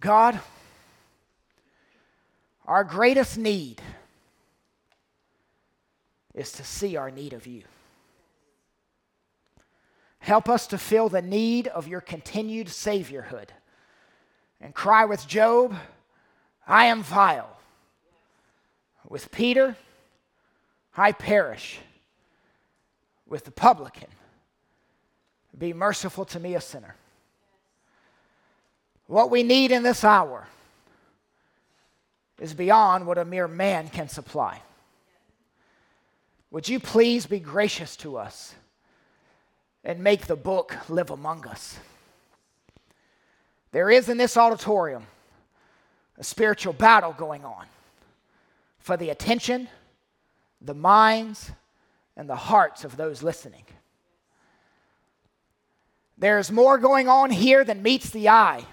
God, our greatest need is to see our need of you. Help us to feel the need of your continued Saviorhood and cry with Job, I am vile. With Peter, I perish. With the publican, be merciful to me, a sinner. What we need in this hour is beyond what a mere man can supply. Would you please be gracious to us and make the book live among us? There is in this auditorium a spiritual battle going on for the attention, the minds, and the hearts of those listening. There's more going on here than meets the eye.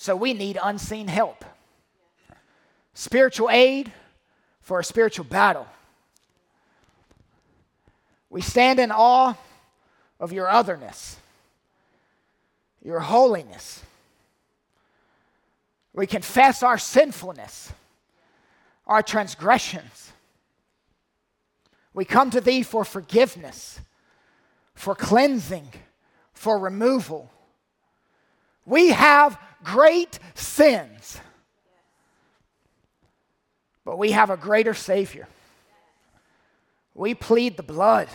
So we need unseen help. Spiritual aid for a spiritual battle. We stand in awe of your otherness, your holiness. We confess our sinfulness, our transgressions. We come to thee for forgiveness, for cleansing, for removal. We have great sins but we have a greater Savior. We plead the blood.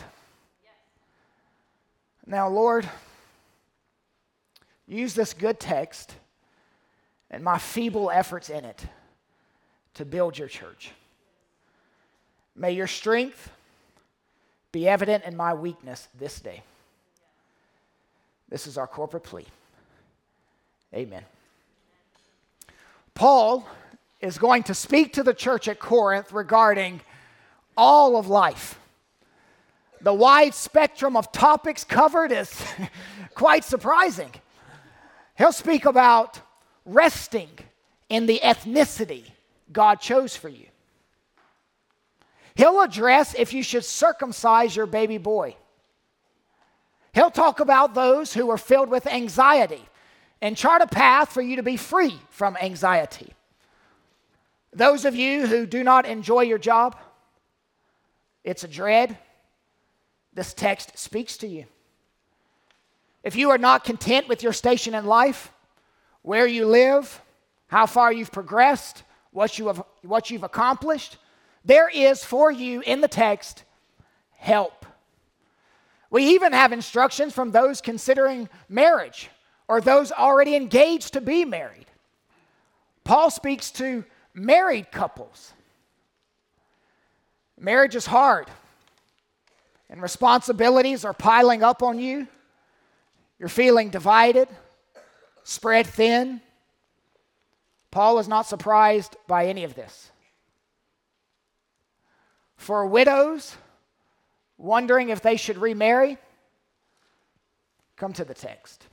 Now, Lord, use this good text and my feeble efforts in it to build your church. May your strength be evident in my weakness this day. This is our corporate plea. Amen. Paul is going to speak to the church at Corinth regarding all of life. The wide spectrum of topics covered is quite surprising. He'll speak about resting in the ethnicity God chose for you. He'll address if you should circumcise your baby boy. He'll talk about those who are filled with anxiety and chart a path for you to be free from anxiety. Those of you who do not enjoy your job, it's a dread. This text speaks to you. If you are not content with your station in life, where you live, how far you've progressed, what, you have, what you've accomplished, there is for you in the text help. We even have instructions from those considering marriage or those already engaged to be married. Paul speaks to married couples. Marriage is hard, and responsibilities are piling up on you. You're feeling divided, spread thin. Paul is not surprised by any of this. For widows wondering if they should remarry, come to the text.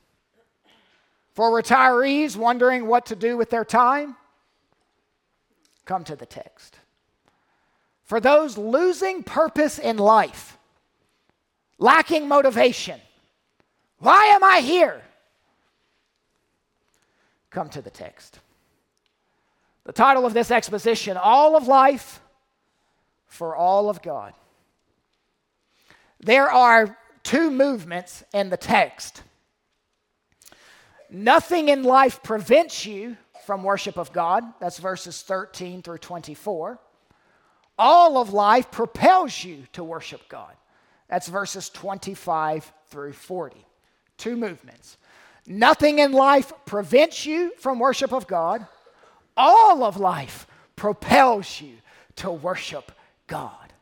For retirees wondering what to do with their time, Come to the text. For those losing purpose in life, lacking motivation, why am I here? Come to the text. The title of this exposition All of Life for All of God. There are two movements in the text. Nothing in life prevents you from worship of God. That's verses 13 through 24. All of life propels you to worship God. That's verses 25 through 40. Two movements. Nothing in life prevents you from worship of God. All of life propels you to worship God.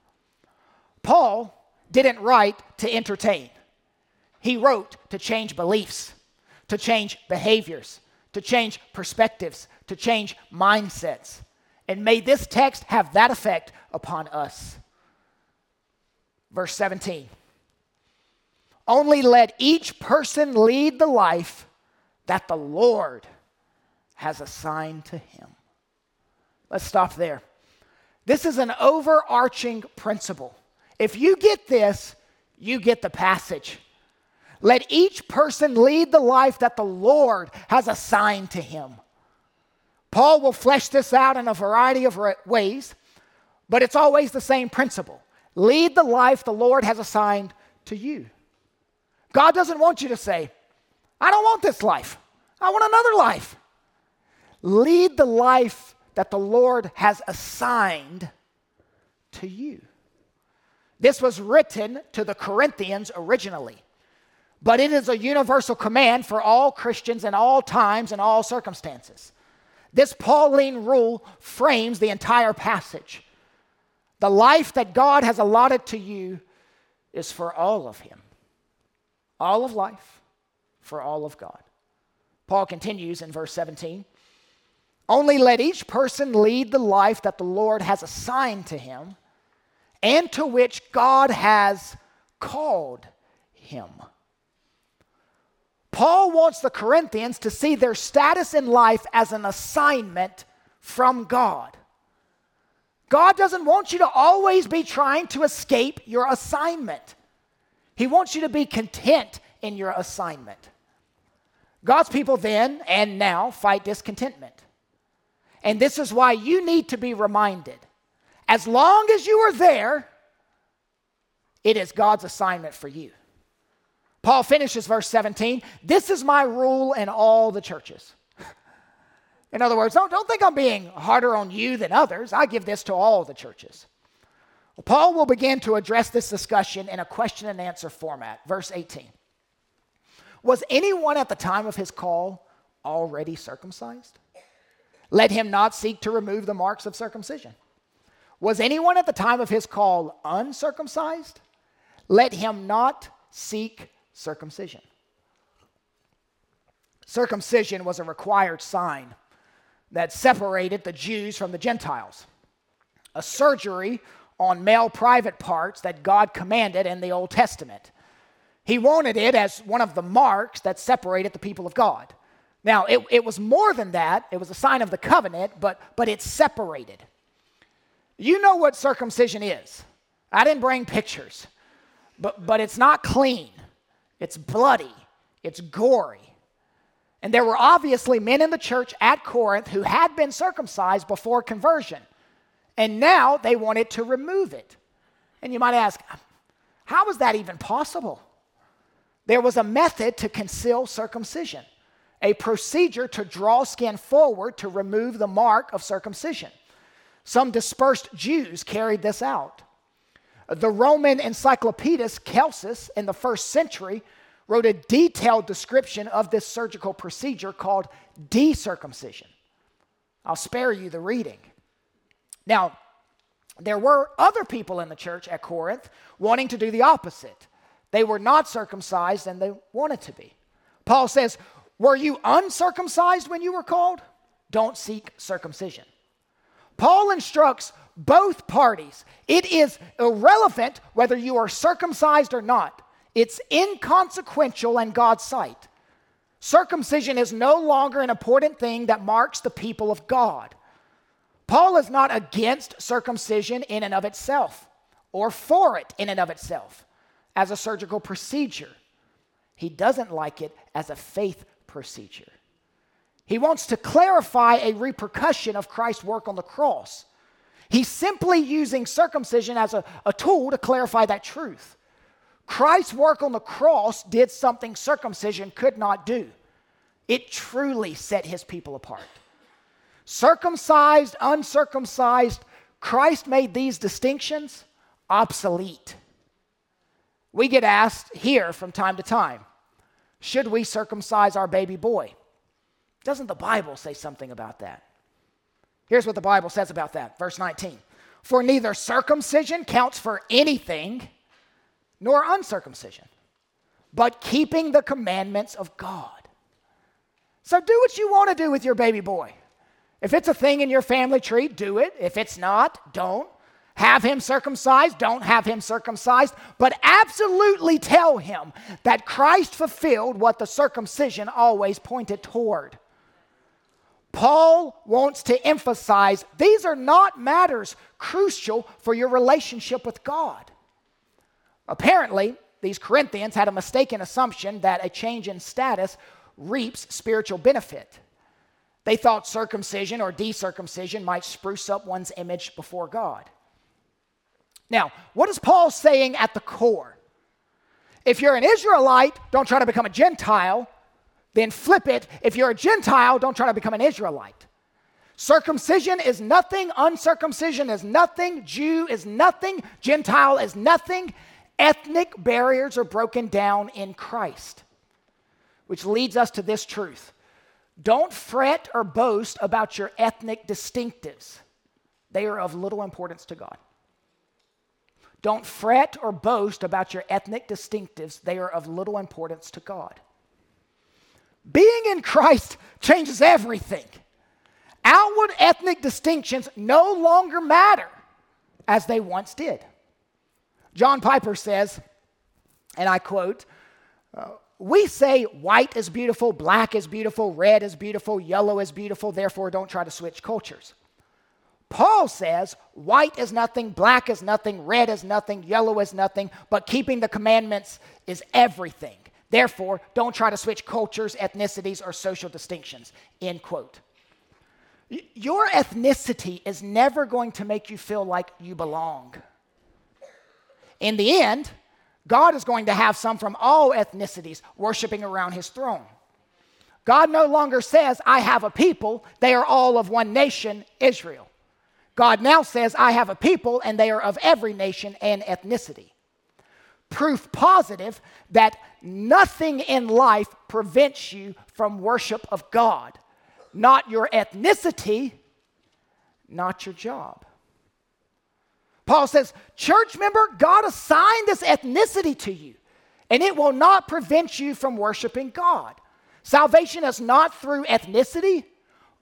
Paul didn't write to entertain, he wrote to change beliefs, to change behaviors, to change perspectives, to change mindsets. And may this text have that effect upon us. Verse 17 Only let each person lead the life that the Lord has assigned to him. Let's stop there. This is an overarching principle. If you get this, you get the passage. Let each person lead the life that the Lord has assigned to him. Paul will flesh this out in a variety of ways, but it's always the same principle. Lead the life the Lord has assigned to you. God doesn't want you to say, I don't want this life. I want another life. Lead the life that the Lord has assigned to you. This was written to the Corinthians originally, but it is a universal command for all Christians in all times and all circumstances. This Pauline rule frames the entire passage. The life that God has allotted to you is for all of Him. All of life for all of God. Paul continues in verse 17 Only let each person lead the life that the Lord has assigned to him and to which God has called him. Paul wants the Corinthians to see their status in life as an assignment from God. God doesn't want you to always be trying to escape your assignment. He wants you to be content in your assignment. God's people then and now fight discontentment. And this is why you need to be reminded as long as you are there, it is God's assignment for you. Paul finishes verse 17 This is my rule in all the churches. In other words, don't, don't think I'm being harder on you than others. I give this to all the churches. Well, Paul will begin to address this discussion in a question and answer format. Verse 18 Was anyone at the time of his call already circumcised? Let him not seek to remove the marks of circumcision. Was anyone at the time of his call uncircumcised? Let him not seek circumcision. Circumcision was a required sign that separated the Jews from the Gentiles, a surgery on male private parts that God commanded in the Old Testament. He wanted it as one of the marks that separated the people of God. Now, it, it was more than that, it was a sign of the covenant, but, but it separated. You know what circumcision is. I didn't bring pictures, but, but it's not clean. It's bloody, it's gory. And there were obviously men in the church at Corinth who had been circumcised before conversion, and now they wanted to remove it. And you might ask, how was that even possible? There was a method to conceal circumcision, a procedure to draw skin forward to remove the mark of circumcision. Some dispersed Jews carried this out. The Roman encyclopedist Celsus in the first century wrote a detailed description of this surgical procedure called decircumcision. I'll spare you the reading. Now, there were other people in the church at Corinth wanting to do the opposite. They were not circumcised and they wanted to be. Paul says, Were you uncircumcised when you were called? Don't seek circumcision. Paul instructs both parties. It is irrelevant whether you are circumcised or not, it's inconsequential in God's sight. Circumcision is no longer an important thing that marks the people of God. Paul is not against circumcision in and of itself or for it in and of itself as a surgical procedure. He doesn't like it as a faith procedure. He wants to clarify a repercussion of Christ's work on the cross. He's simply using circumcision as a, a tool to clarify that truth. Christ's work on the cross did something circumcision could not do. It truly set his people apart. Circumcised, uncircumcised, Christ made these distinctions obsolete. We get asked here from time to time should we circumcise our baby boy? Doesn't the Bible say something about that? Here's what the Bible says about that. Verse 19 For neither circumcision counts for anything, nor uncircumcision, but keeping the commandments of God. So do what you want to do with your baby boy. If it's a thing in your family tree, do it. If it's not, don't. Have him circumcised, don't have him circumcised, but absolutely tell him that Christ fulfilled what the circumcision always pointed toward. Paul wants to emphasize these are not matters crucial for your relationship with God. Apparently, these Corinthians had a mistaken assumption that a change in status reaps spiritual benefit. They thought circumcision or decircumcision might spruce up one's image before God. Now, what is Paul saying at the core? If you're an Israelite, don't try to become a Gentile. Then flip it. If you're a Gentile, don't try to become an Israelite. Circumcision is nothing, uncircumcision is nothing, Jew is nothing, Gentile is nothing. Ethnic barriers are broken down in Christ, which leads us to this truth. Don't fret or boast about your ethnic distinctives, they are of little importance to God. Don't fret or boast about your ethnic distinctives, they are of little importance to God. Being in Christ changes everything. Outward ethnic distinctions no longer matter as they once did. John Piper says, and I quote, uh, we say white is beautiful, black is beautiful, red is beautiful, yellow is beautiful, therefore don't try to switch cultures. Paul says white is nothing, black is nothing, red is nothing, yellow is nothing, but keeping the commandments is everything. Therefore, don't try to switch cultures, ethnicities, or social distinctions. End quote. Your ethnicity is never going to make you feel like you belong. In the end, God is going to have some from all ethnicities worshiping around his throne. God no longer says, I have a people, they are all of one nation, Israel. God now says, I have a people, and they are of every nation and ethnicity. Proof positive that nothing in life prevents you from worship of God not your ethnicity, not your job. Paul says, Church member, God assigned this ethnicity to you, and it will not prevent you from worshiping God. Salvation is not through ethnicity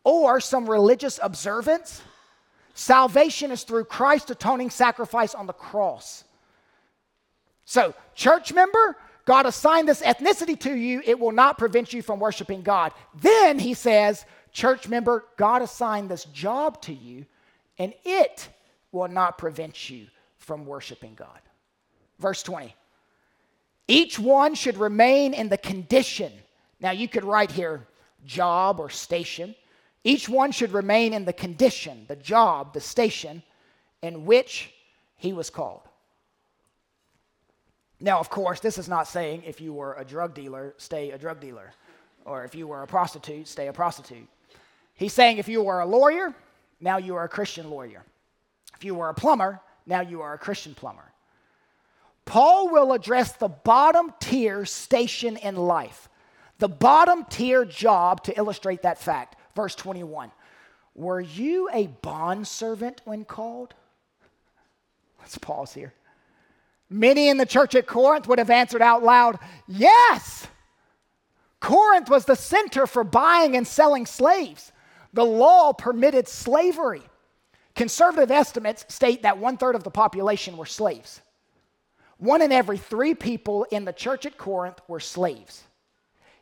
or some religious observance. Salvation is through Christ's atoning sacrifice on the cross. So, church member, God assigned this ethnicity to you, it will not prevent you from worshiping God. Then he says, church member, God assigned this job to you, and it will not prevent you from worshiping God. Verse 20. Each one should remain in the condition. Now, you could write here job or station. Each one should remain in the condition, the job, the station in which he was called. Now, of course, this is not saying if you were a drug dealer, stay a drug dealer, or if you were a prostitute, stay a prostitute. He's saying if you were a lawyer, now you are a Christian lawyer. If you were a plumber, now you are a Christian plumber. Paul will address the bottom tier station in life, the bottom tier job to illustrate that fact. Verse 21 Were you a bondservant when called? Let's pause here. Many in the church at Corinth would have answered out loud, Yes! Corinth was the center for buying and selling slaves the law permitted slavery. Conservative estimates state that one third of the population were slaves. One in every three people in the church at Corinth were slaves,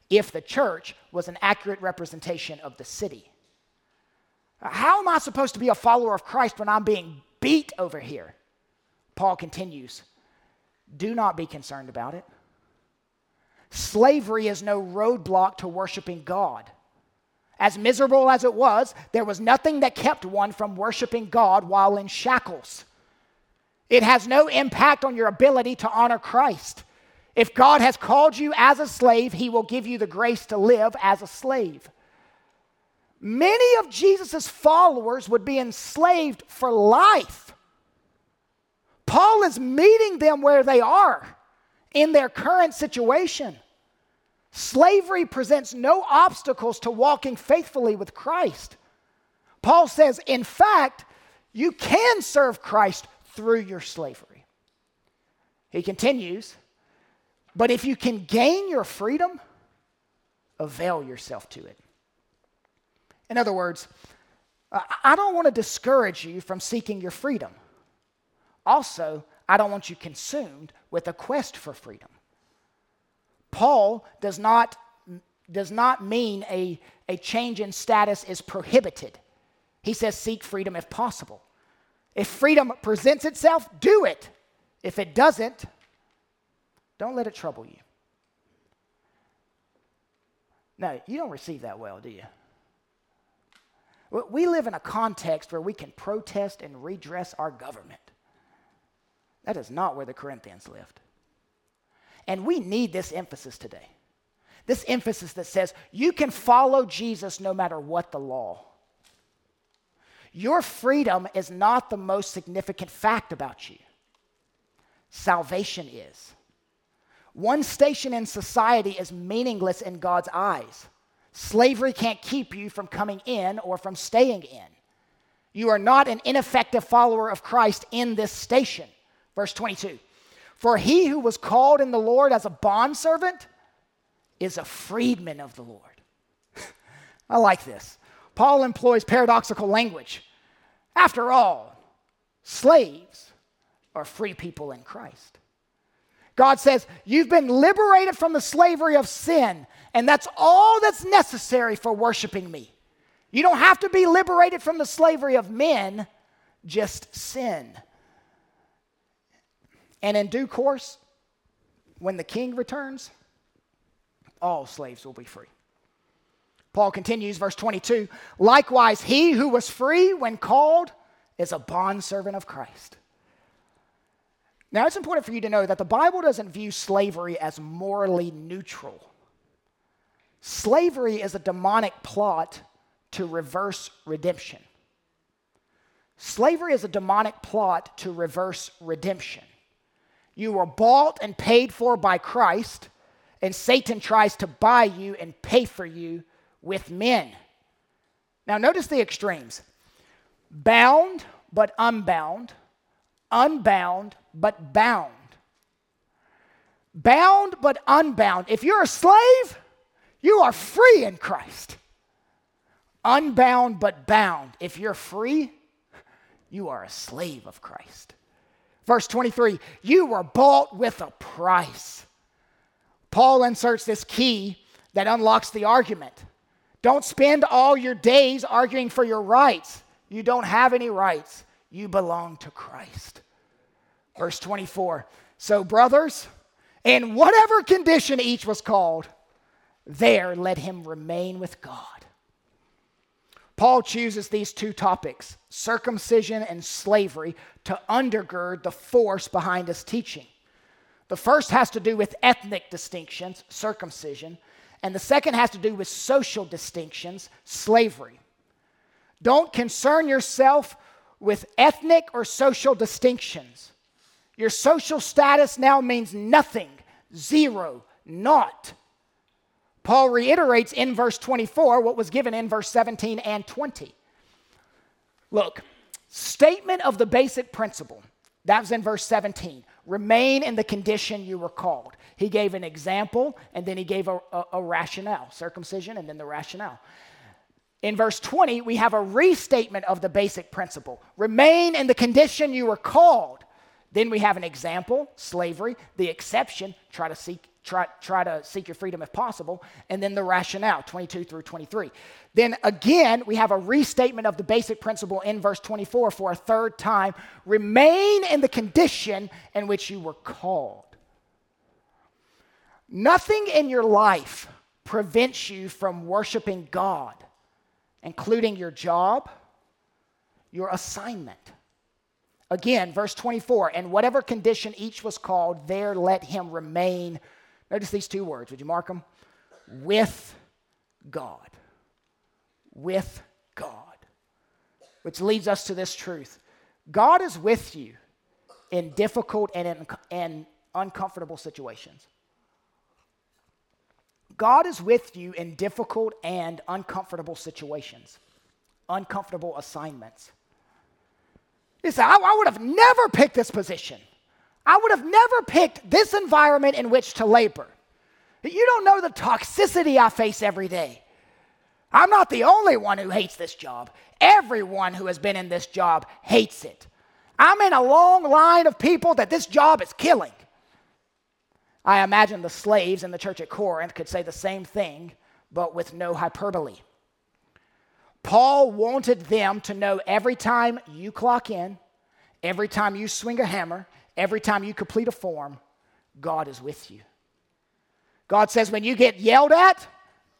if the church was an accurate representation of the city. How am I supposed to be a follower of Christ when I'm being beat over here? Paul continues Do not be concerned about it. Slavery is no roadblock to worshiping God. As miserable as it was, there was nothing that kept one from worshiping God while in shackles. It has no impact on your ability to honor Christ. If God has called you as a slave, he will give you the grace to live as a slave. Many of Jesus' followers would be enslaved for life. Paul is meeting them where they are in their current situation. Slavery presents no obstacles to walking faithfully with Christ. Paul says, in fact, you can serve Christ through your slavery. He continues, but if you can gain your freedom, avail yourself to it. In other words, I don't want to discourage you from seeking your freedom. Also, I don't want you consumed with a quest for freedom. Paul does not, does not mean a, a change in status is prohibited. He says, seek freedom if possible. If freedom presents itself, do it. If it doesn't, Don't let it trouble you. No, you don't receive that well, do you? We live in a context where we can protest and redress our government. That is not where the Corinthians lived. And we need this emphasis today. This emphasis that says you can follow Jesus no matter what the law. Your freedom is not the most significant fact about you, salvation is. One station in society is meaningless in God's eyes. Slavery can't keep you from coming in or from staying in. You are not an ineffective follower of Christ in this station. Verse 22 For he who was called in the Lord as a bondservant is a freedman of the Lord. I like this. Paul employs paradoxical language. After all, slaves are free people in Christ. God says, You've been liberated from the slavery of sin and that's all that's necessary for worshiping me. You don't have to be liberated from the slavery of men, just sin. And in due course, when the king returns, all slaves will be free. Paul continues, verse 22 Likewise, he who was free when called is a bondservant of Christ. Now, it's important for you to know that the Bible doesn't view slavery as morally neutral. Slavery is a demonic plot to reverse redemption. Slavery is a demonic plot to reverse redemption. You were bought and paid for by Christ, and Satan tries to buy you and pay for you with men. Now, notice the extremes bound but unbound, unbound but bound. Bound but unbound. If you're a slave, you are free in Christ. Unbound but bound. If you're free, you are a slave of Christ. Verse 23 You were bought with a price. Paul inserts this key that unlocks the argument. Don't spend all your days arguing for your rights. You don't have any rights. You belong to Christ. Verse 24 So, brothers, in whatever condition each was called, there let him remain with God. Paul chooses these two topics, circumcision and slavery, to undergird the force behind his teaching. The first has to do with ethnic distinctions, circumcision, and the second has to do with social distinctions, slavery. Don't concern yourself with ethnic or social distinctions. Your social status now means nothing, zero, naught. Paul reiterates in verse 24 what was given in verse 17 and 20. Look, statement of the basic principle. That was in verse 17. Remain in the condition you were called. He gave an example and then he gave a, a, a rationale circumcision and then the rationale. In verse 20, we have a restatement of the basic principle remain in the condition you were called. Then we have an example, slavery, the exception, try to seek try, try to seek your freedom if possible, and then the rationale, 22 through 23. Then again, we have a restatement of the basic principle in verse 24 for a third time remain in the condition in which you were called. Nothing in your life prevents you from worshiping God, including your job, your assignment. Again, verse 24, and whatever condition each was called, there let him remain Notice these two words. Would you mark them? With God. With God. Which leads us to this truth God is with you in difficult and, in, and uncomfortable situations. God is with you in difficult and uncomfortable situations, uncomfortable assignments. You say, I, I would have never picked this position. I would have never picked this environment in which to labor. You don't know the toxicity I face every day. I'm not the only one who hates this job. Everyone who has been in this job hates it. I'm in a long line of people that this job is killing. I imagine the slaves in the church at Corinth could say the same thing, but with no hyperbole. Paul wanted them to know every time you clock in, every time you swing a hammer, every time you complete a form, God is with you. God says, when you get yelled at,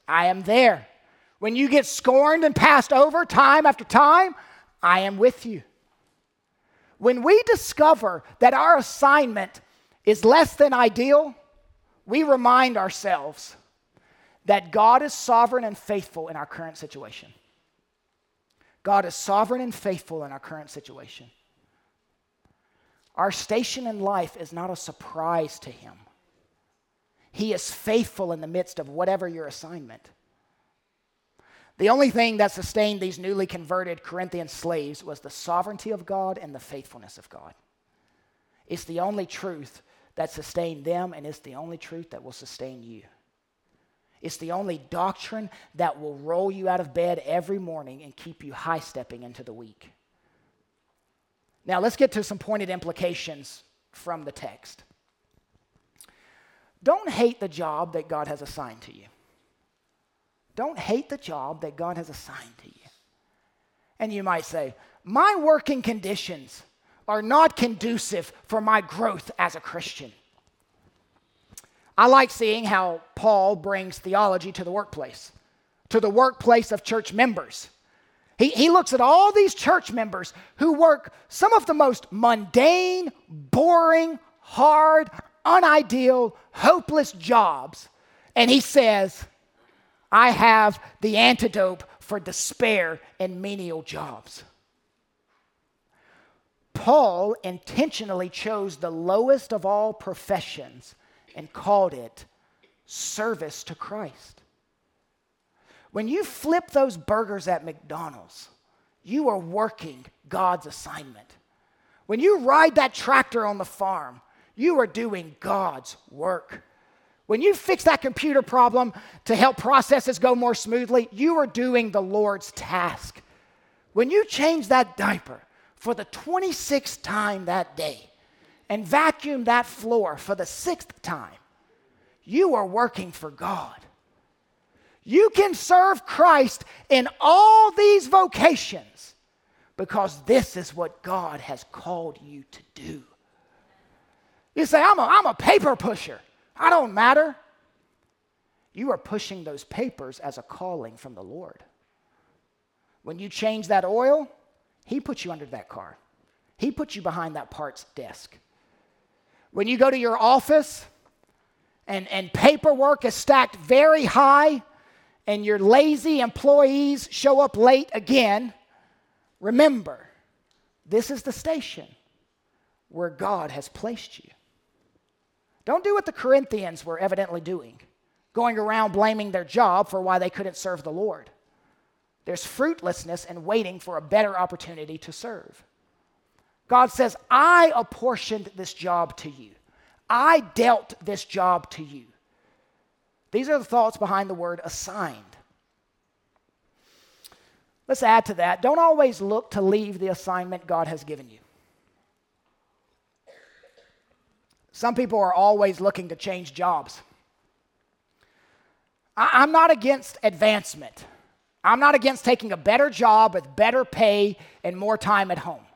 I am there. When you get scorned and passed over time after time, I am with you. When we discover that our assignment is less than ideal, we remind ourselves that God is sovereign and faithful in our current situation. God is sovereign and faithful in our current situation. Our station in life is not a surprise to Him. He is faithful in the midst of whatever your assignment. The only thing that sustained these newly converted Corinthian slaves was the sovereignty of God and the faithfulness of God. It's the only truth that sustained them, and it's the only truth that will sustain you. It's the only doctrine that will roll you out of bed every morning and keep you high stepping into the week. Now, let's get to some pointed implications from the text. Don't hate the job that God has assigned to you. Don't hate the job that God has assigned to you. And you might say, My working conditions are not conducive for my growth as a Christian. I like seeing how Paul brings theology to the workplace, to the workplace of church members. He, he looks at all these church members who work some of the most mundane, boring, hard, unideal, hopeless jobs, and he says, I have the antidote for despair and menial jobs. Paul intentionally chose the lowest of all professions and called it service to Christ. When you flip those burgers at McDonald's, you are working God's assignment. When you ride that tractor on the farm, you are doing God's work. When you fix that computer problem to help processes go more smoothly, you are doing the Lord's task. When you change that diaper for the 26th time that day and vacuum that floor for the sixth time, you are working for God. You can serve Christ in all these vocations because this is what God has called you to do. You say, I'm a, I'm a paper pusher. I don't matter. You are pushing those papers as a calling from the Lord. When you change that oil, He puts you under that car, He puts you behind that parts desk. When you go to your office and, and paperwork is stacked very high, and your lazy employees show up late again, remember, this is the station where God has placed you. Don't do what the Corinthians were evidently doing, going around blaming their job for why they couldn't serve the Lord. There's fruitlessness in waiting for a better opportunity to serve. God says, I apportioned this job to you. I dealt this job to you. These are the thoughts behind the word assigned. Let's add to that. Don't always look to leave the assignment God has given you. Some people are always looking to change jobs. I, am not against advancement. I'm not against taking a better job with better pay and more time at home.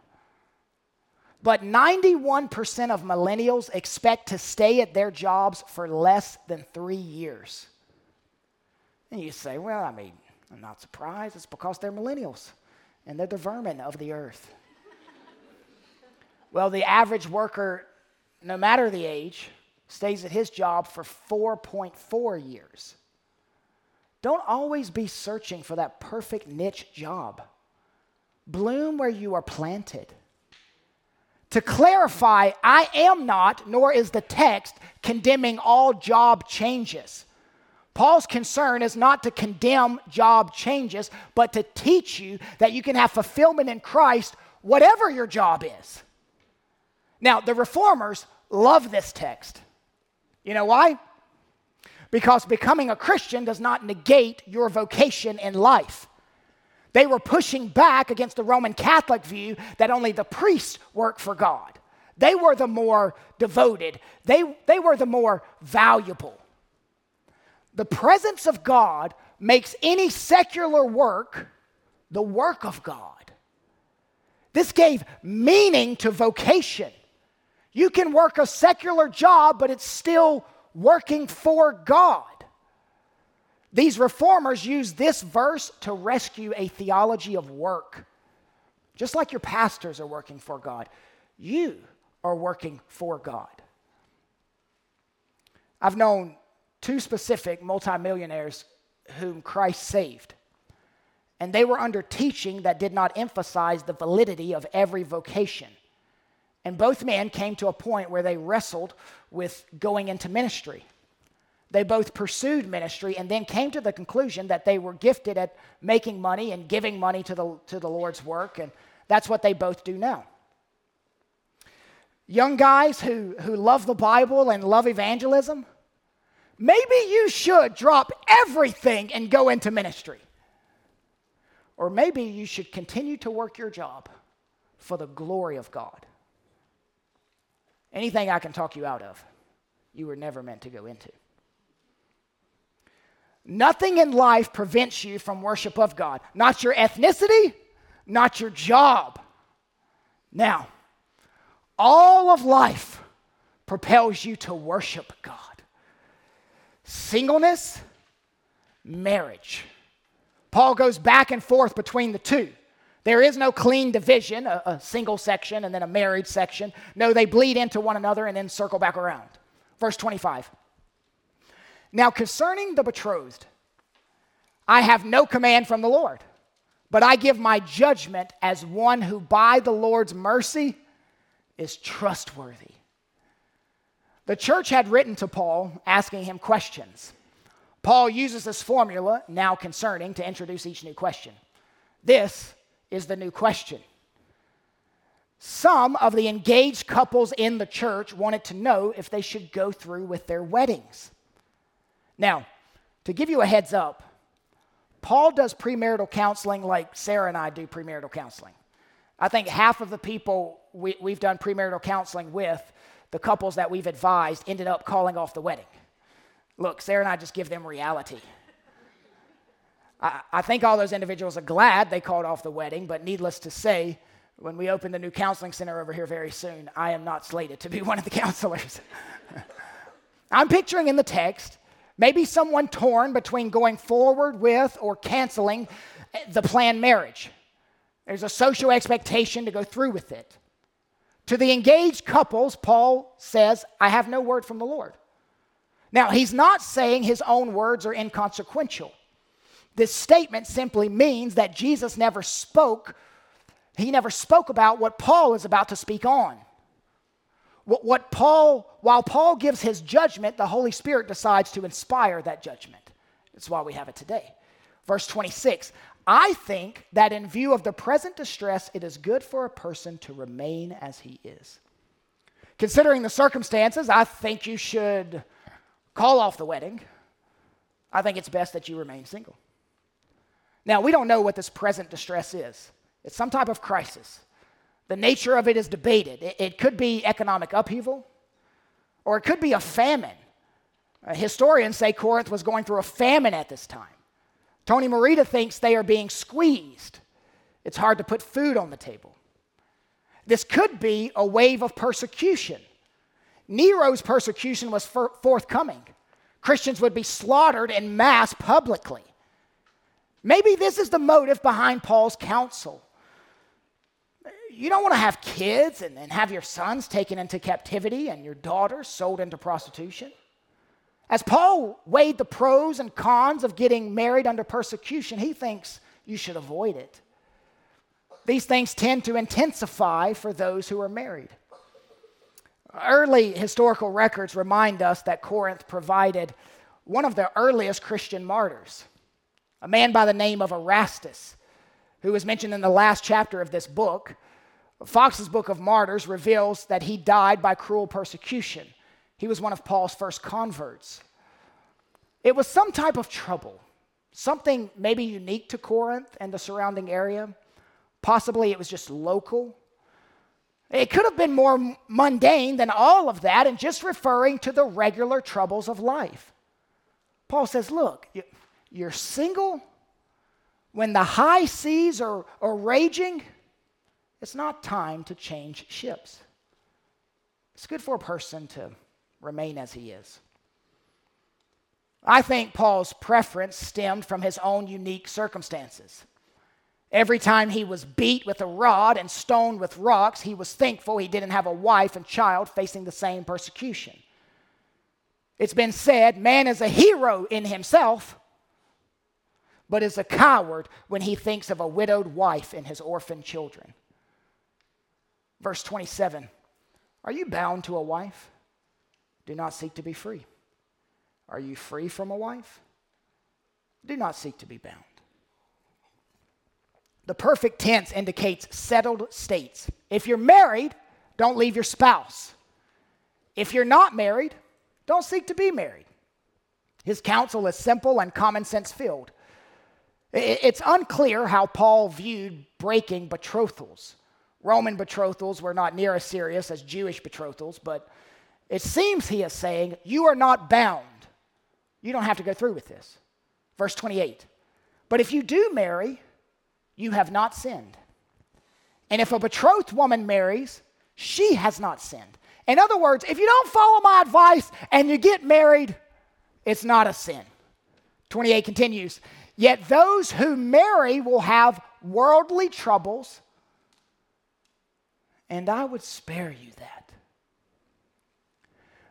But 91% of millennials expect to stay at their jobs for less than three years. And you say, well, I mean, I'm not surprised. It's because they're millennials and they're the vermin of the earth. well, the average worker no matter the age, stays at his job for 4.4 years. Don't always be searching for that perfect niche job. Bloom where you are planted. To clarify, I am not, nor is the text, condemning all job changes. Paul's concern is not to condemn job changes, but to teach you that you can have fulfillment in Christ, whatever your job is. Now, the reformers love this text. You know why? Because becoming a Christian does not negate your vocation in life. They were pushing back against the Roman Catholic view that only the priests work for God. They were the more devoted, they, they were the more valuable. The presence of God makes any secular work the work of God. This gave meaning to vocation. You can work a secular job, but it's still working for God. These reformers use this verse to rescue a theology of work. Just like your pastors are working for God, you are working for God. I've known two specific multimillionaires whom Christ saved, and they were under teaching that did not emphasize the validity of every vocation. And both men came to a point where they wrestled with going into ministry. They both pursued ministry and then came to the conclusion that they were gifted at making money and giving money to the, to the Lord's work, and that's what they both do now. Young guys who, who love the Bible and love evangelism, maybe you should drop everything and go into ministry. Or maybe you should continue to work your job for the glory of God. Anything I can talk you out of, you were never meant to go into. Nothing in life prevents you from worship of God. Not your ethnicity, not your job. Now, all of life propels you to worship God. Singleness, marriage. Paul goes back and forth between the two. There is no clean division, a, a, single section and then a married section. No, they bleed into one another and then circle back around. Verse 25. Now, concerning the betrothed, I have no command from the Lord, but I give my judgment as one who by the Lord's mercy is trustworthy. The church had written to Paul asking him questions. Paul uses this formula, now concerning, to introduce each new question. This is the new question. Some of the engaged couples in the church wanted to know if they should go through with their weddings. Now, to give you a heads up, Paul does premarital counseling like Sarah and I do premarital counseling. I think half of the people we, have done premarital counseling with, the couples that we've advised, ended up calling off the wedding. Look, Sarah and I just give them reality. I, I think all those individuals are glad they called off the wedding, but needless to say, when we open the new counseling center over here very soon, I am not slated to be one of the counselors. I'm picturing in the text maybe someone torn between going forward with or canceling the planned marriage. There's a social expectation to go through with it. To the engaged couples, Paul says, I have no word from the Lord. Now, he's not saying his own words are inconsequential. This statement simply means that Jesus never spoke, he never spoke about what Paul is about to speak on. What, what Paul, while Paul gives his judgment, the Holy Spirit decides to inspire that judgment. That's why we have it today. Verse 26 I think that in view of the present distress, it is good for a person to remain as he is. Considering the circumstances, I think you should call off the wedding. I think it's best that you remain single. Now, we don't know what this present distress is. It's some type of crisis. The nature of it is debated. It, it could be economic upheaval, or it could be a famine. Uh, historians say Corinth was going through a famine at this time. Tony Merida thinks they are being squeezed. It's hard to put food on the table. This could be a wave of persecution. Nero's persecution was forthcoming. Christians would be slaughtered in mass publicly. Maybe this is the motive behind Paul's counsel. You don't want to have kids and, and have your sons taken into captivity and your daughters sold into prostitution. As Paul weighed the pros and cons of getting married under persecution, he thinks you should avoid it. These things tend to intensify for those who are married. Early historical records remind us that Corinth provided one of the earliest Christian martyrs a man by the name of Erastus, who is mentioned in the last chapter of this book. Foxe's Book of Martyrs reveals that he died by cruel persecution. He was one of Paul's first converts. It was some type of trouble, something maybe unique to Corinth and the surrounding area. Possibly it was just local. It could have been more mundane than all of that and just referring to the regular troubles of life. Paul says, Look, you're single, when the high seas are, are raging, it's not time to change ships. it's good for a person to remain as he is. I think Paul's preference stemmed from his own unique circumstances. Every time he was beat with a rod and stoned with rocks, he was thankful he didn't have a wife and child facing the same persecution. It's been said man is a hero in himself, but is a coward when he thinks of a widowed wife and his orphan children. Verse 27 Are you bound to a wife? Do not seek to be free. Are you free from a wife? Do not seek to be bound. The perfect tense indicates settled states. If you're married, don't leave your spouse. If you're not married, don't seek to be married. His counsel is simple and common sense filled. It's unclear how Paul viewed breaking betrothals. Roman betrothals were not near as serious as Jewish betrothals, but it seems he is saying, You are not bound. You don't have to go through with this. Verse 28. But if you do marry, you have not sinned. And if a betrothed woman marries, she has not sinned. In other words, if you don't follow my advice and you get married, it's not a sin. 28 continues Yet those who marry will have worldly troubles, and I would spare you that.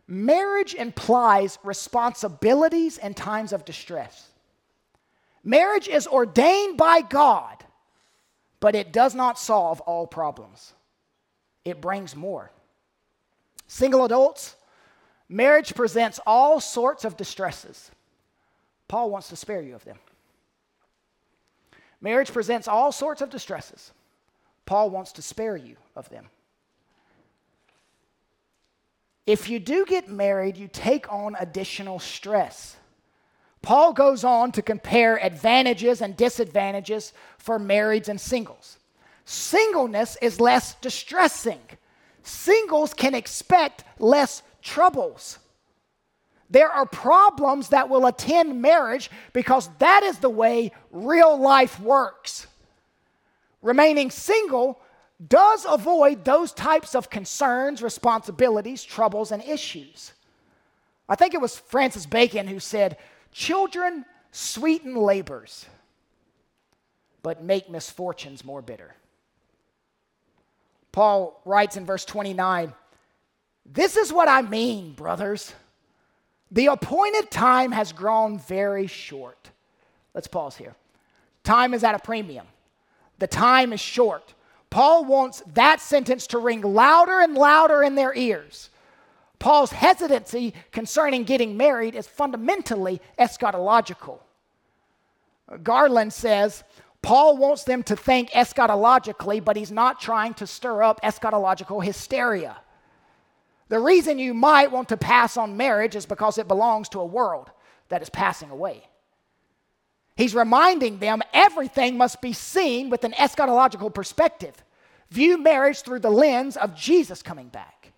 Marriage implies responsibilities and times of distress. Marriage is ordained by God, but it does not solve all problems. It brings more. Single adults, marriage presents all sorts of distresses. Paul wants to spare you of them. Marriage presents all sorts of distresses. Paul wants to spare you of them. If you do get married, you take on additional stress. Paul goes on to compare advantages and disadvantages for marrieds and singles. Singleness is less distressing. Singles can expect less troubles. There are problems that will attend marriage because that is the way real life works. Remaining single does avoid those types of concerns, responsibilities, troubles, and issues. I think it was Francis Bacon who said, Children sweeten labors, but make misfortunes more bitter. Paul writes in verse 29 This is what I mean, brothers. The appointed time has grown very short. Let's pause here. Time is at a premium. The time is short. Paul wants that sentence to ring louder and louder in their ears. Paul's hesitancy concerning getting married is fundamentally eschatological. Garland says Paul wants them to think eschatologically, but he's not trying to stir up eschatological hysteria. The reason you might want to pass on marriage is because it belongs to a world that is passing away. He's reminding them everything must be seen with an eschatological perspective. View marriage through the lens of Jesus coming back.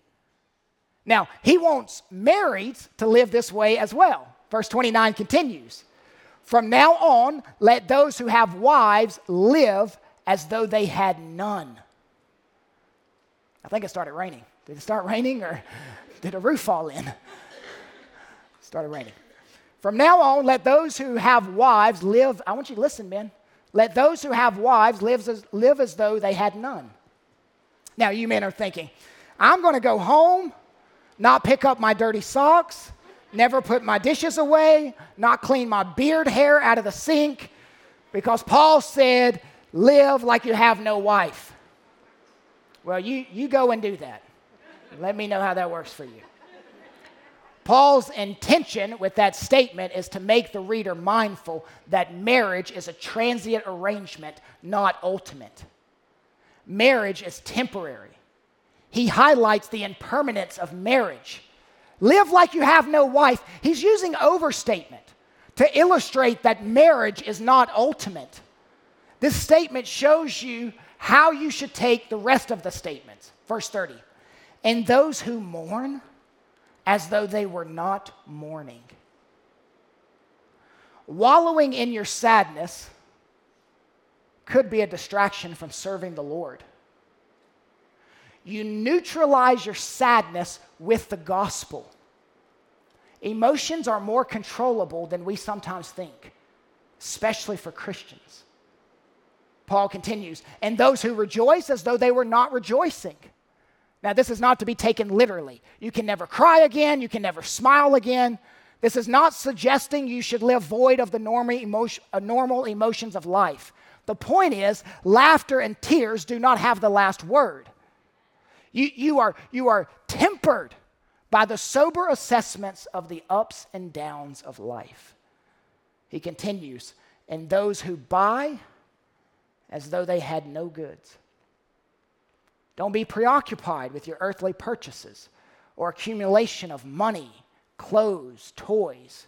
Now, he wants marrieds to live this way as well. Verse 29 continues From now on, let those who have wives live as though they had none. I think it started raining. Did it start raining or did a roof fall in? It started raining. From now on, let those who have wives live. I want you to listen, men. Let those who have wives live as, live as though they had none. Now, you men are thinking, I'm going to go home, not pick up my dirty socks, never put my dishes away, not clean my beard hair out of the sink, because Paul said, live like you have no wife. Well, you, you go and do that. Let me know how that works for you. Paul's intention with that statement is to make the reader mindful that marriage is a transient arrangement, not ultimate. Marriage is temporary. He highlights the impermanence of marriage. Live like you have no wife. He's using overstatement to illustrate that marriage is not ultimate. This statement shows you how you should take the rest of the statements. Verse 30. And those who mourn, as though they were not mourning. Wallowing in your sadness could be a distraction from serving the Lord. you neutralize your sadness with the gospel. Emotions are more controllable than we sometimes think, especially for Christians. Paul continues, and those who rejoice as though they were not rejoicing. Now, this is not to be taken literally. You can never cry again, you can never smile again. This is not suggesting you should live void of the uh, normal emotions of life. The point is, laughter and tears do not have the last word. You, you, are, you are tempered by the sober assessments of the ups and downs of life. He continues, and those who buy as though they had no goods. Don't be preoccupied with your earthly purchases or accumulation of money, clothes, toys.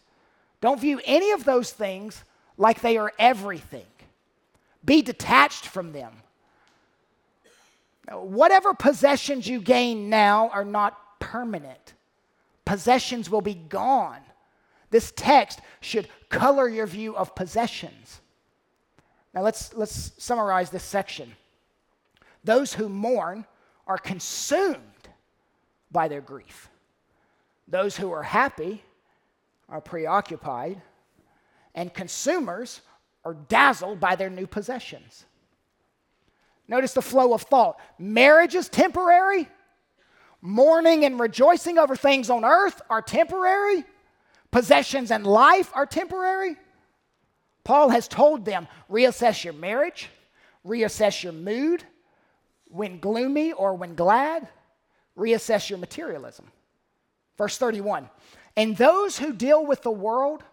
Don't view any of those things like they are everything. Be detached from them. Whatever possessions you gain now are not permanent, possessions will be gone. This text should color your view of possessions. Now let's, let's summarize this section. Those who mourn are consumed by their grief. Those who are happy are preoccupied, and consumers are dazzled by their new possessions. Notice the flow of thought. Marriage is temporary. Mourning and rejoicing over things on earth are temporary. Possessions and life are temporary. Paul has told them reassess your marriage, reassess your mood when gloomy or when glad, reassess your materialism. Verse 31 And those who deal with the world,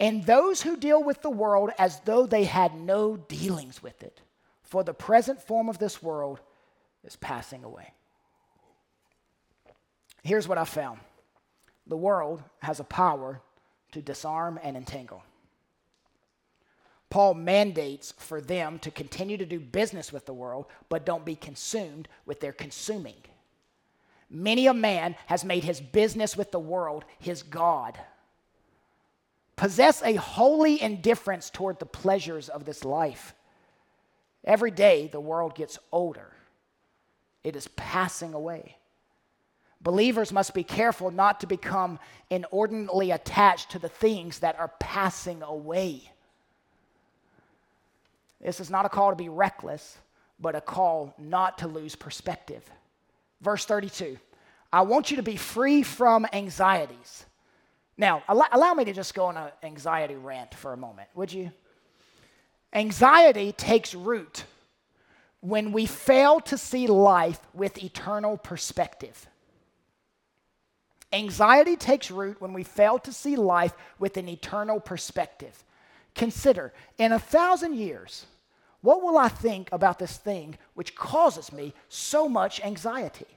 and those who deal with the world as though they had no dealings with it, for the present form of this world is passing away. Here's what I found the world has a power to disarm and entangle. Paul mandates for them to continue to do business with the world, but don't be consumed with their consuming. Many a man has made his business with the world his God. Possess a holy indifference toward the pleasures of this life. Every day, the world gets older, it is passing away. Believers must be careful not to become inordinately attached to the things that are passing away. This is not a call to be reckless, but a call not to lose perspective. Verse 32 I want you to be free from anxieties. Now, allow, allow me to just go on an anxiety rant for a moment, would you? Anxiety takes root when we fail to see life with eternal perspective. Anxiety takes root when we fail to see life with an eternal perspective. Consider, in a thousand years, what will I think about this thing which causes me so much anxiety?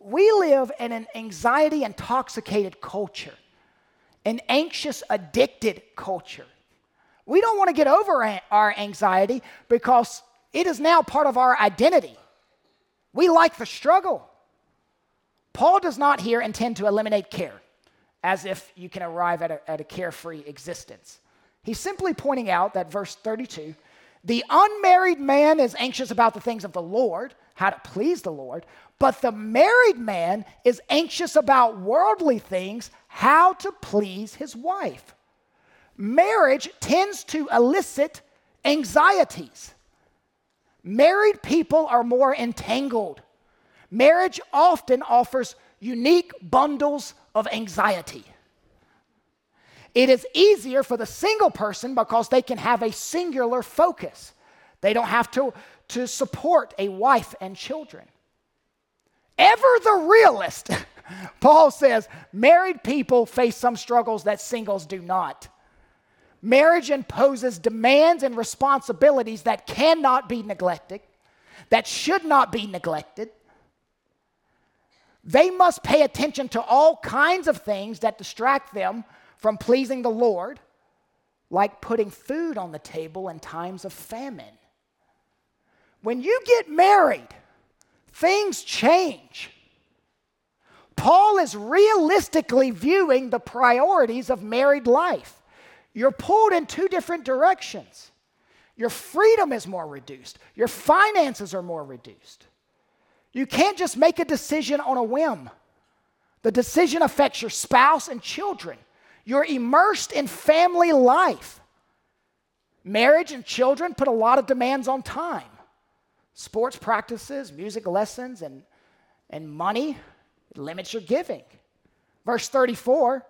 We live in an anxiety intoxicated culture, an anxious, addicted culture. We don't want to get over our anxiety because it is now part of our identity. We like the struggle. Paul does not here intend to eliminate care, as if you can arrive at a, at a carefree existence. He's simply pointing out that verse 32 the unmarried man is anxious about the things of the Lord, how to please the Lord, but the married man is anxious about worldly things, how to please his wife. Marriage tends to elicit anxieties. Married people are more entangled. Marriage often offers unique bundles of anxiety. It is easier for the single person because they can have a singular focus. They don't have to, to support a wife and children. Ever the realist, Paul says married people face some struggles that singles do not. Marriage imposes demands and responsibilities that cannot be neglected, that should not be neglected. They must pay attention to all kinds of things that distract them from pleasing the Lord, like putting food on the table in times of famine. When you get married, things change. Paul is realistically viewing the priorities of married life. You're pulled in two different directions. Your freedom is more reduced. Your finances are more reduced. You can't just make a decision on a whim. The decision affects your spouse and children. You're immersed in family life. Marriage and children put a lot of demands on time. Sports practices, music lessons, and, and money limits your giving. Verse 34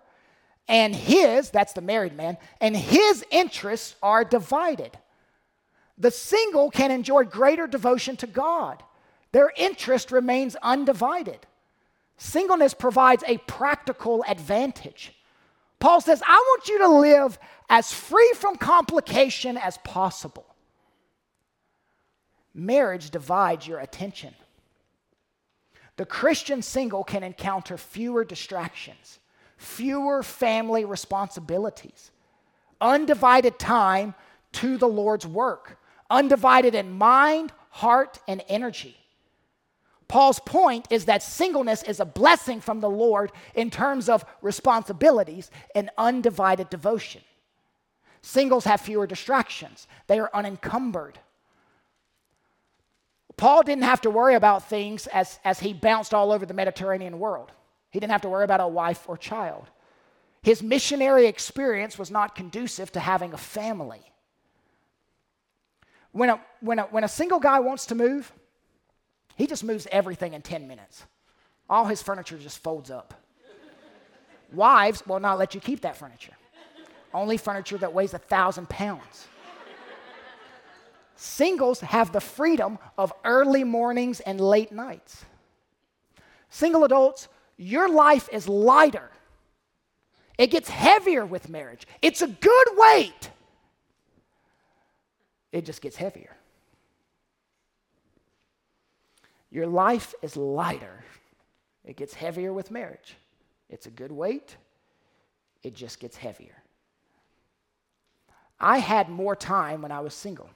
and his, that's the married man, and his interests are divided. The single can enjoy greater devotion to God, their interest remains undivided. Singleness provides a practical advantage. Paul says, I want you to live as free from complication as possible. Marriage divides your attention. The Christian single can encounter fewer distractions, fewer family responsibilities, undivided time to the Lord's work, undivided in mind, heart, and energy. Paul's point is that singleness is a blessing from the Lord in terms of responsibilities and undivided devotion. Singles have fewer distractions, they are unencumbered. Paul didn't have to worry about things as, as he bounced all over the Mediterranean world. He didn't have to worry about a wife or child. His missionary experience was not conducive to having a family. When a, when a, when a single guy wants to move, he just moves everything in 10 minutes. All his furniture just folds up. Wives will not let you keep that furniture. Only furniture that weighs a thousand pounds. Singles have the freedom of early mornings and late nights. Single adults, your life is lighter. It gets heavier with marriage. It's a good weight. It just gets heavier. Your life is lighter. It gets heavier with marriage. It's a good weight, it just gets heavier. I had more time when I was single.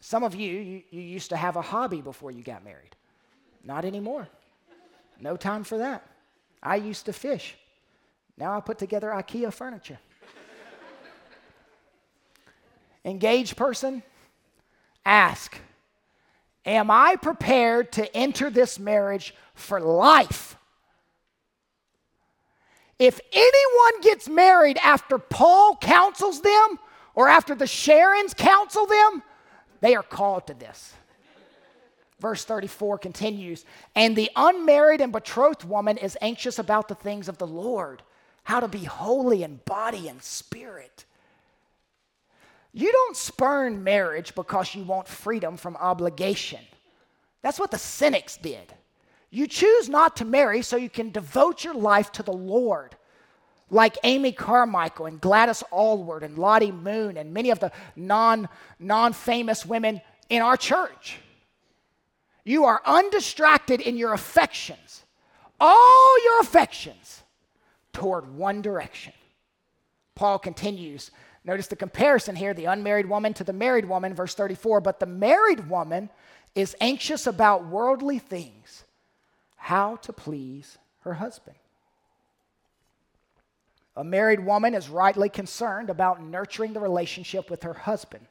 Some of you, you, you, used to have a hobby before you got married. Not anymore. No time for that. I used to fish. Now I put together IKEA furniture. Engaged person, ask Am I prepared to enter this marriage for life? If anyone gets married after Paul counsels them or after the Sharons counsel them, they are called to this. Verse 34 continues And the unmarried and betrothed woman is anxious about the things of the Lord, how to be holy in body and spirit. You don't spurn marriage because you want freedom from obligation. That's what the cynics did. You choose not to marry so you can devote your life to the Lord. Like Amy Carmichael and Gladys Aylward and Lottie Moon and many of the non, non-famous women in our church. You are undistracted in your affections, all your affections toward one direction. Paul continues Notice the comparison here the unmarried woman to the married woman, verse 34. But the married woman is anxious about worldly things, how to please her husband. A married woman is rightly concerned about nurturing the relationship with her husband.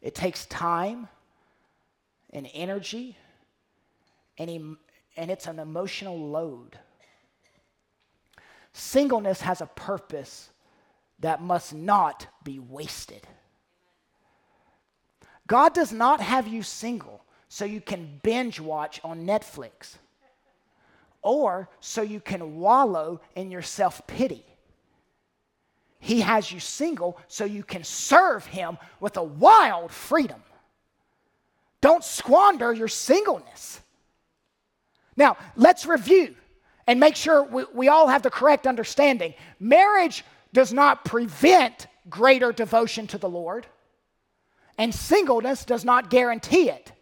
It takes time and energy, and, em- and it's an emotional load. Singleness has a purpose that must not be wasted. God does not have you single so you can binge watch on Netflix or so you can wallow in your self pity. He has you single so you can serve Him with a wild freedom. Don't squander your singleness. Now, let's review and make sure we, we all have the correct understanding. Marriage does not prevent greater devotion to the Lord, and singleness does not guarantee it.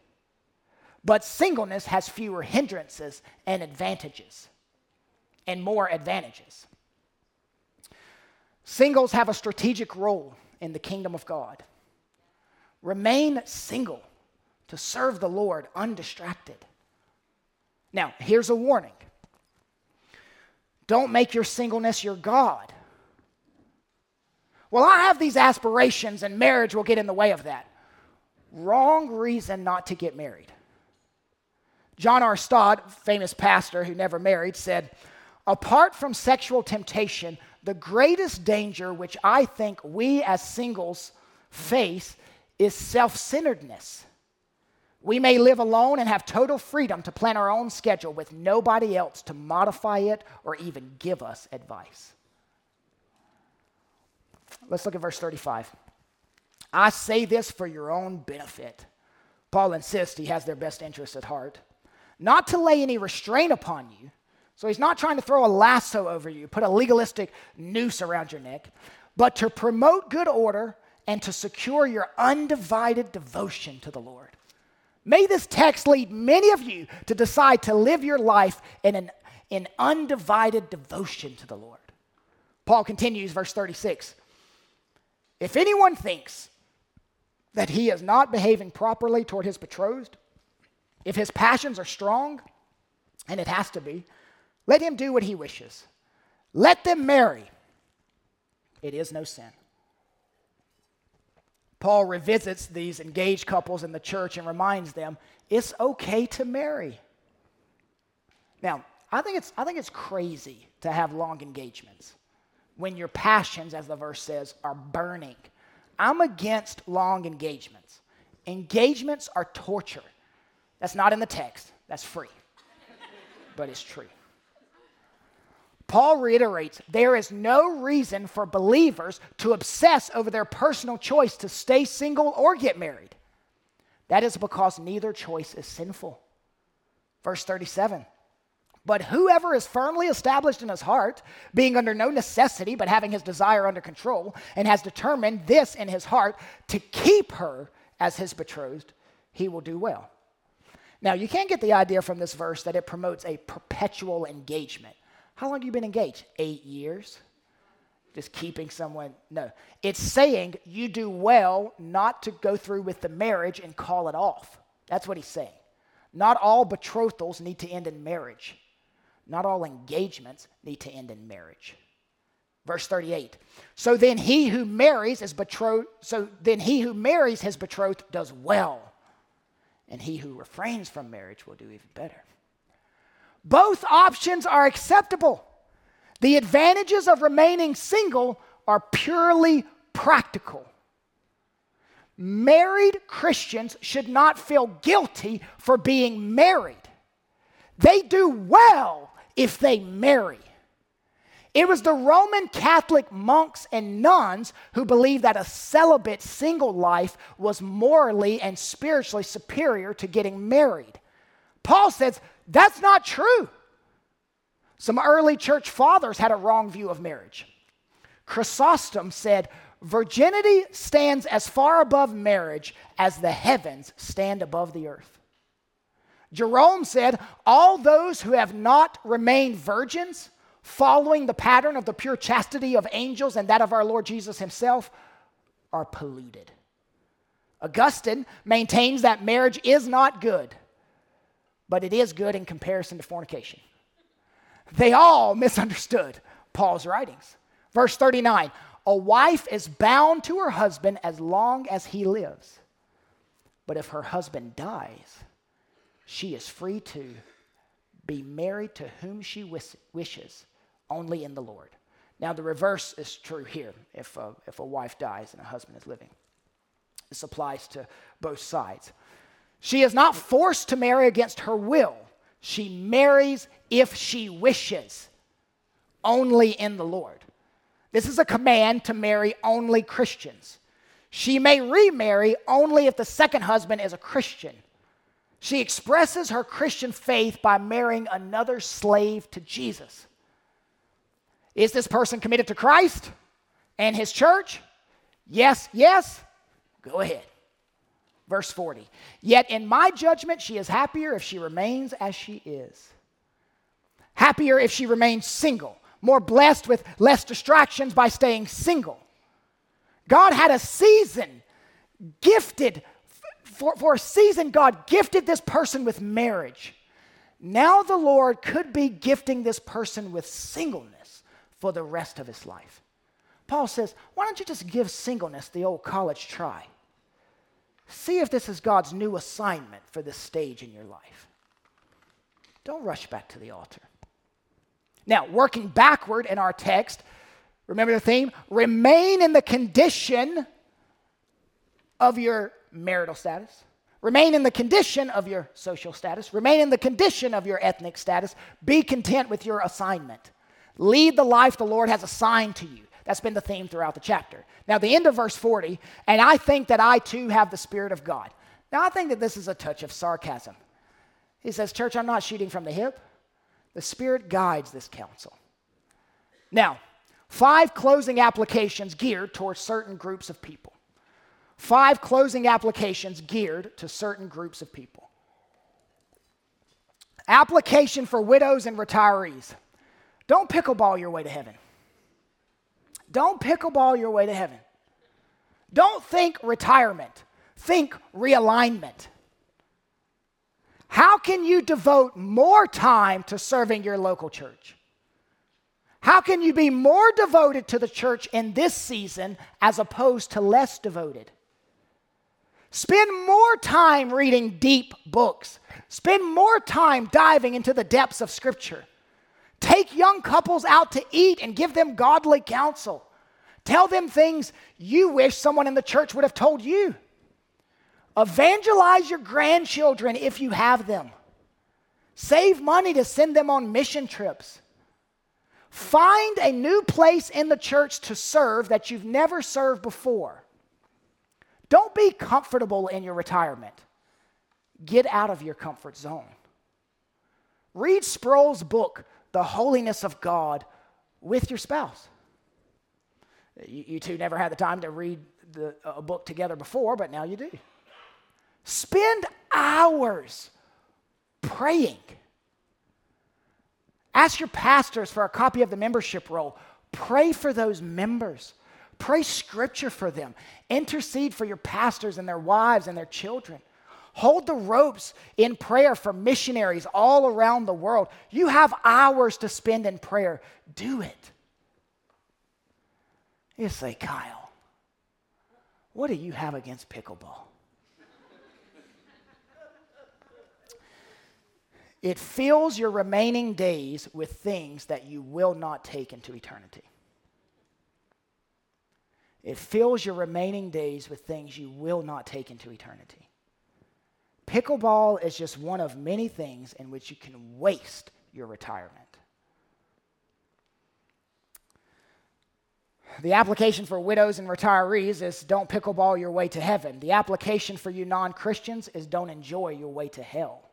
But singleness has fewer hindrances and advantages, and more advantages. Singles have a strategic role in the kingdom of God. Remain single to serve the Lord undistracted. Now, here's a warning don't make your singleness your God Well, I have these aspirations and marriage will get in the way of that. Wrong reason not to get married. John R. Stott, famous pastor who never married, said, Apart from sexual temptation, the greatest danger which I think we as singles face is self centeredness. We may live alone and have total freedom to plan our own schedule with nobody else to modify it or even give us advice. Let's look at verse 35. I say this for your own benefit. Paul insists he has their best interests at heart. Not to lay any restraint upon you. So he's not trying to throw a lasso over you, put a legalistic noose around your neck, but to promote good order and to secure your undivided devotion to the Lord. May this text lead many of you to decide to live your life in an in undivided devotion to the Lord. Paul continues, verse 36. If anyone thinks that he is not behaving properly toward his betrothed, if his passions are strong, and it has to be, let him do what he wishes. Let them marry. It is no sin. Paul revisits these engaged couples in the church and reminds them it's okay to marry. Now, I think it's, I think it's crazy to have long engagements when your passions, as the verse says, are burning. I'm against long engagements. Engagements are torture. That's not in the text, that's free, but it's true. Paul reiterates there is no reason for believers to obsess over their personal choice to stay single or get married. That is because neither choice is sinful. Verse 37 But whoever is firmly established in his heart, being under no necessity but having his desire under control, and has determined this in his heart to keep her as his betrothed, he will do well. Now, you can't get the idea from this verse that it promotes a perpetual engagement. How long have you been engaged? Eight years? Just keeping someone? No. It's saying you do well not to go through with the marriage and call it off. That's what he's saying. Not all betrothals need to end in marriage. Not all engagements need to end in marriage. Verse 38. So then he who marries is betrothed, so then he who marries his betrothed does well. And he who refrains from marriage will do even better. Both options are acceptable. The advantages of remaining single are purely practical. Married Christians should not feel guilty for being married. They do well if they marry. It was the Roman Catholic monks and nuns who believed that a celibate single life was morally and spiritually superior to getting married. Paul says that's not true. Some early church fathers had a wrong view of marriage. Chrysostom said, Virginity stands as far above marriage as the heavens stand above the earth. Jerome said, All those who have not remained virgins, following the pattern of the pure chastity of angels and that of our Lord Jesus himself, are polluted. Augustine maintains that marriage is not good but it is good in comparison to fornication. They all misunderstood Paul's writings. Verse 39 A wife is bound to her husband as long as he lives. But if her husband dies, she is free to be married to whom she wishes, only in the Lord. Now, the reverse is true here if a, if a wife dies and a husband is living. This applies to both sides. She is not forced to marry against her will. She marries if she wishes, only in the Lord. This is a command to marry only Christians. She may remarry only if the second husband is a Christian. She expresses her Christian faith by marrying another slave to Jesus. Is this person committed to Christ and his church? Yes, yes. Go ahead. Verse 40 Yet in my judgment, she is happier if she remains as she is. Happier if she remains single, more blessed with less distractions by staying single. God had a season gifted, for, for a season, God gifted this person with marriage. Now the Lord could be gifting this person with singleness for the rest of his life. Paul says, why don't you just give singleness the old college try? See if this is God's new assignment for this stage in your life. Don't rush back to the altar. Now, working backward in our text, remember the theme? Remain in the condition of your marital status. Remain in the condition of your social status. Remain in the condition of your ethnic status. Be content with your assignment. Lead the life the Lord has assigned to you. That's been the theme throughout the chapter. Now, the end of verse 40, and I think that I too have the Spirit of God. Now, I think that this is a touch of sarcasm. He says, Church, I'm not shooting from the hip. The Spirit guides this counsel. Now, five closing applications geared towards certain groups of people. Five closing applications geared to certain groups of people. Application for widows and retirees. Don't pickleball your way to heaven. Don't pickleball your way to heaven. Don't think retirement, think realignment. How can you devote more time to serving your local church? How can you be more devoted to the church in this season as opposed to less devoted? Spend more time reading deep books. Spend more time diving into the depths of Scripture. Take young couples out to eat and give them godly counsel. Tell them things you wish someone in the church would have told you. Evangelize your grandchildren if you have them. Save money to send them on mission trips. Find a new place in the church to serve that you've never served before. Don't be comfortable in your retirement. Get out of your comfort zone. Read Sproul's book, the holiness of God with your spouse. You, you two never had the time to read the, a book together before, but now you do. Spend hours praying. Ask your pastors for a copy of the membership roll. Pray for those members. Pray scripture for them. Intercede for your pastors and their wives and their children. Hold the ropes in prayer for missionaries all around the world. You have hours to spend in prayer. Do it. You say, Kyle, what do you have against pickleball? it fills your remaining days with things that you will not take into eternity. It fills your remaining days with things you will not take into eternity. Pickleball is just one of many things in which you can waste your retirement. The application for widows and retirees is don't pickleball your way to heaven. The application for you non Christians is don't enjoy your way to hell.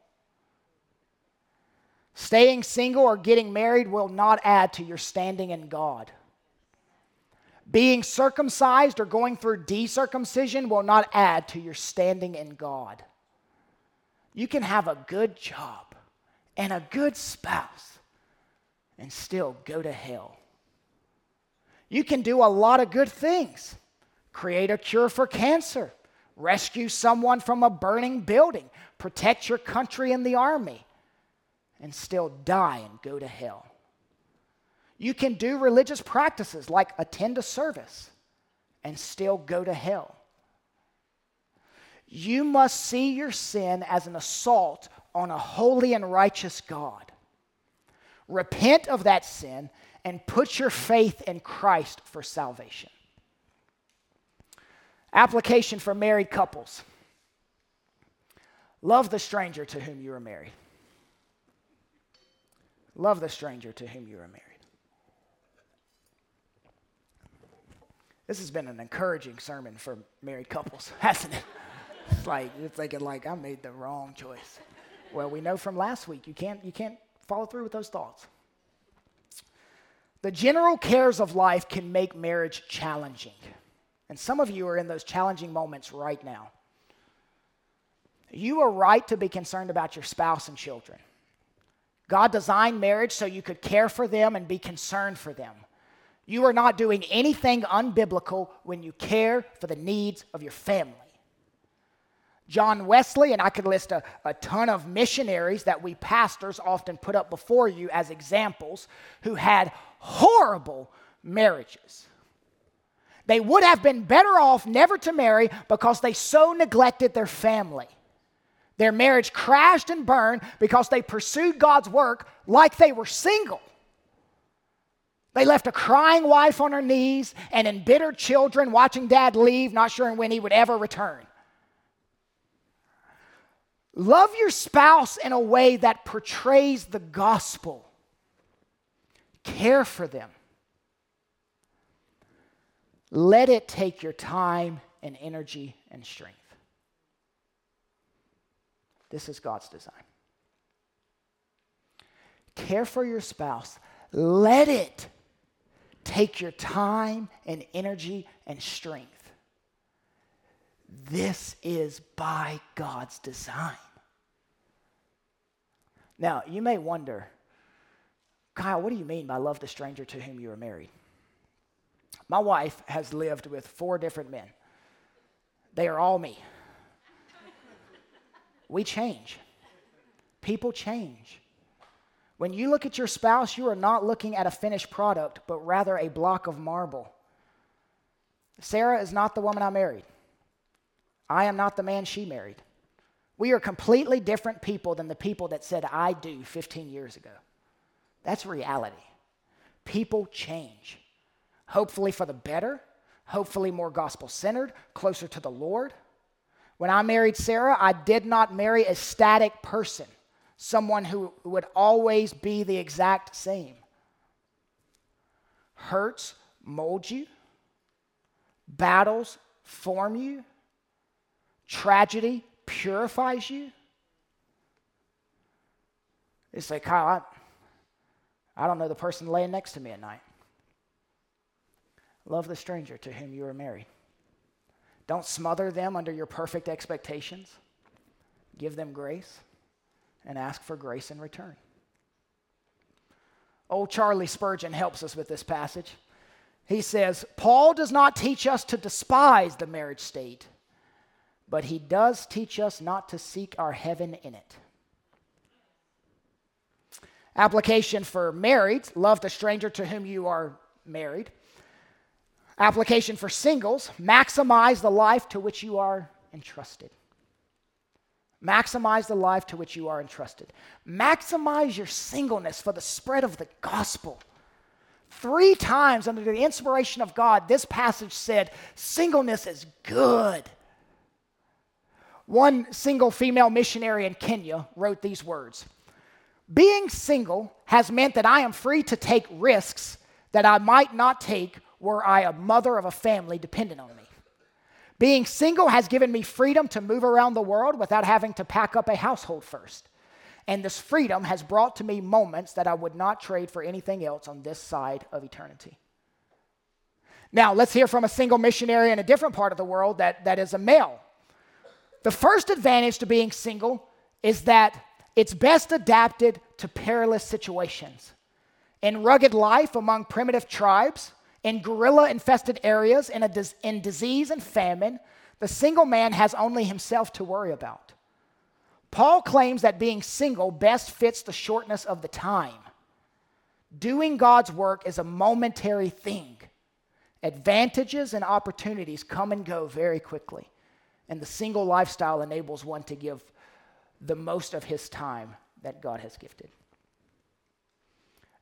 Staying single or getting married will not add to your standing in God. Being circumcised or going through decircumcision will not add to your standing in God. You can have a good job and a good spouse and still go to hell. You can do a lot of good things create a cure for cancer, rescue someone from a burning building, protect your country and the army, and still die and go to hell. You can do religious practices like attend a service and still go to hell. You must see your sin as an assault on a holy and righteous God. Repent of that sin and put your faith in Christ for salvation. Application for married couples love the stranger to whom you are married. Love the stranger to whom you are married. This has been an encouraging sermon for married couples, hasn't it? It's like you're thinking like I made the wrong choice. Well, we know from last week you can't you can't follow through with those thoughts. The general cares of life can make marriage challenging. And some of you are in those challenging moments right now. You are right to be concerned about your spouse and children. God designed marriage so you could care for them and be concerned for them. You are not doing anything unbiblical when you care for the needs of your family. John Wesley, and I could list a, a ton of missionaries that we pastors often put up before you as examples who had horrible marriages. They would have been better off never to marry because they so neglected their family. Their marriage crashed and burned because they pursued God's work like they were single. They left a crying wife on her knees and embittered children watching dad leave, not sure when he would ever return. Love your spouse in a way that portrays the gospel. Care for them. Let it take your time and energy and strength. This is God's design. Care for your spouse. Let it take your time and energy and strength. This is by God's design. Now, you may wonder, Kyle, what do you mean by love the stranger to whom you are married? My wife has lived with four different men. They are all me. we change. People change. When you look at your spouse, you are not looking at a finished product, but rather a block of marble. Sarah is not the woman I married. I am not the man she married. We are completely different people than the people that said, I do 15 years ago. That's reality. People change, hopefully for the better, hopefully more gospel centered, closer to the Lord. When I married Sarah, I did not marry a static person someone who would always be the exact same. Hurts mold you, battles form you, tragedy purifies you. It's like, Kyle, I, I don't know the person laying next to me at night. Love the stranger to whom you are married. Don't smother them under your perfect expectations. Give them grace and ask for grace in return. Old Charlie Spurgeon helps us with this passage. He says, Paul does not teach us to despise the marriage state, but he does teach us not to seek our heaven in it. Application for married, love the stranger to whom you are married. Application for singles, maximize the life to which you are entrusted. Maximize the life to which you are entrusted. Maximize your singleness for the spread of the gospel. Three times under the inspiration of God, this passage said singleness is good. One single female missionary in Kenya wrote these words Being single has meant that I am free to take risks that I might not take were I a mother of a family dependent on me. Being single has given me freedom to move around the world without having to pack up a household first. And this freedom has brought to me moments that I would not trade for anything else on this side of eternity. Now, let's hear from a single missionary in a different part of the world that, that is a male. The first advantage to being single is that it's best adapted to perilous situations. In rugged life among primitive tribes, in guerrilla infested areas, in, a, in disease and famine, the single man has only himself to worry about. Paul claims that being single best fits the shortness of the time. Doing God's work is a momentary thing. Advantages and opportunities come and go very quickly, and the single lifestyle enables one to give the most of his time that God has gifted.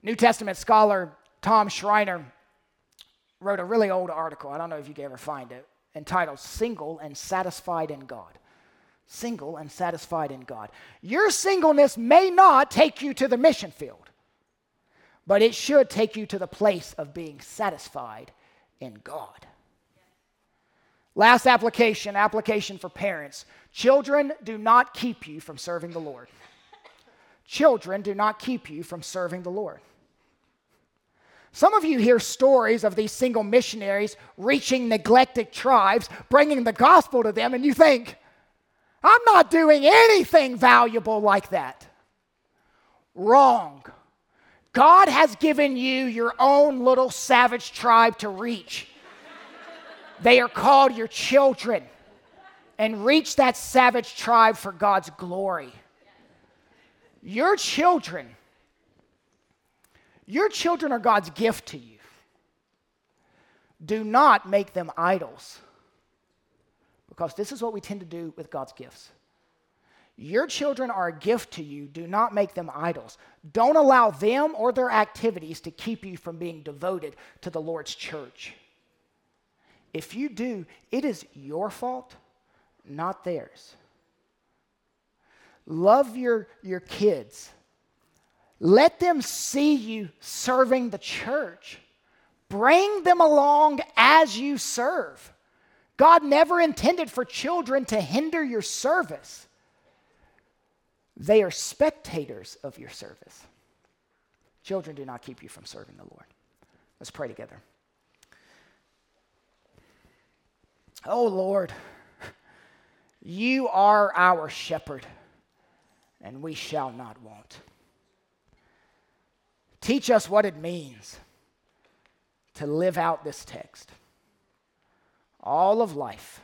New Testament scholar Tom Schreiner wrote a really old article. I don't know if you can ever find it, entitled Single and Satisfied in God. Single and satisfied in God. Your singleness may not take you to the mission field, but it should take you to the place of being satisfied in God. Last application, application for parents. Children do not keep you from serving the Lord. Children do not keep you from serving the Lord. Some of you hear stories of these single missionaries reaching neglected tribes, bringing the gospel to them, and you think, I'm not doing anything valuable like that. Wrong. God has given you your own little savage tribe to reach. they are called your children. And reach that savage tribe for God's glory. Your children your children are God's gift to you. do not make them idols. Because this is what we tend to do with God's gifts. Your children are a gift to you. Do not make them idols. Don't allow them or their activities to keep you from being devoted to the Lord's church. If you do, it is your fault, not theirs. Love your, your kids. Let them see you serving the church. Bring them along as you serve. God never intended for children to hinder your service, they are spectators of your service. Children do not keep you from serving the Lord. Let's pray together. Oh Lord, you are our shepherd, and we shall not want. Teach us what it means to live out this text. All of life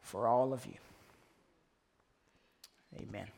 for all of you. Amen.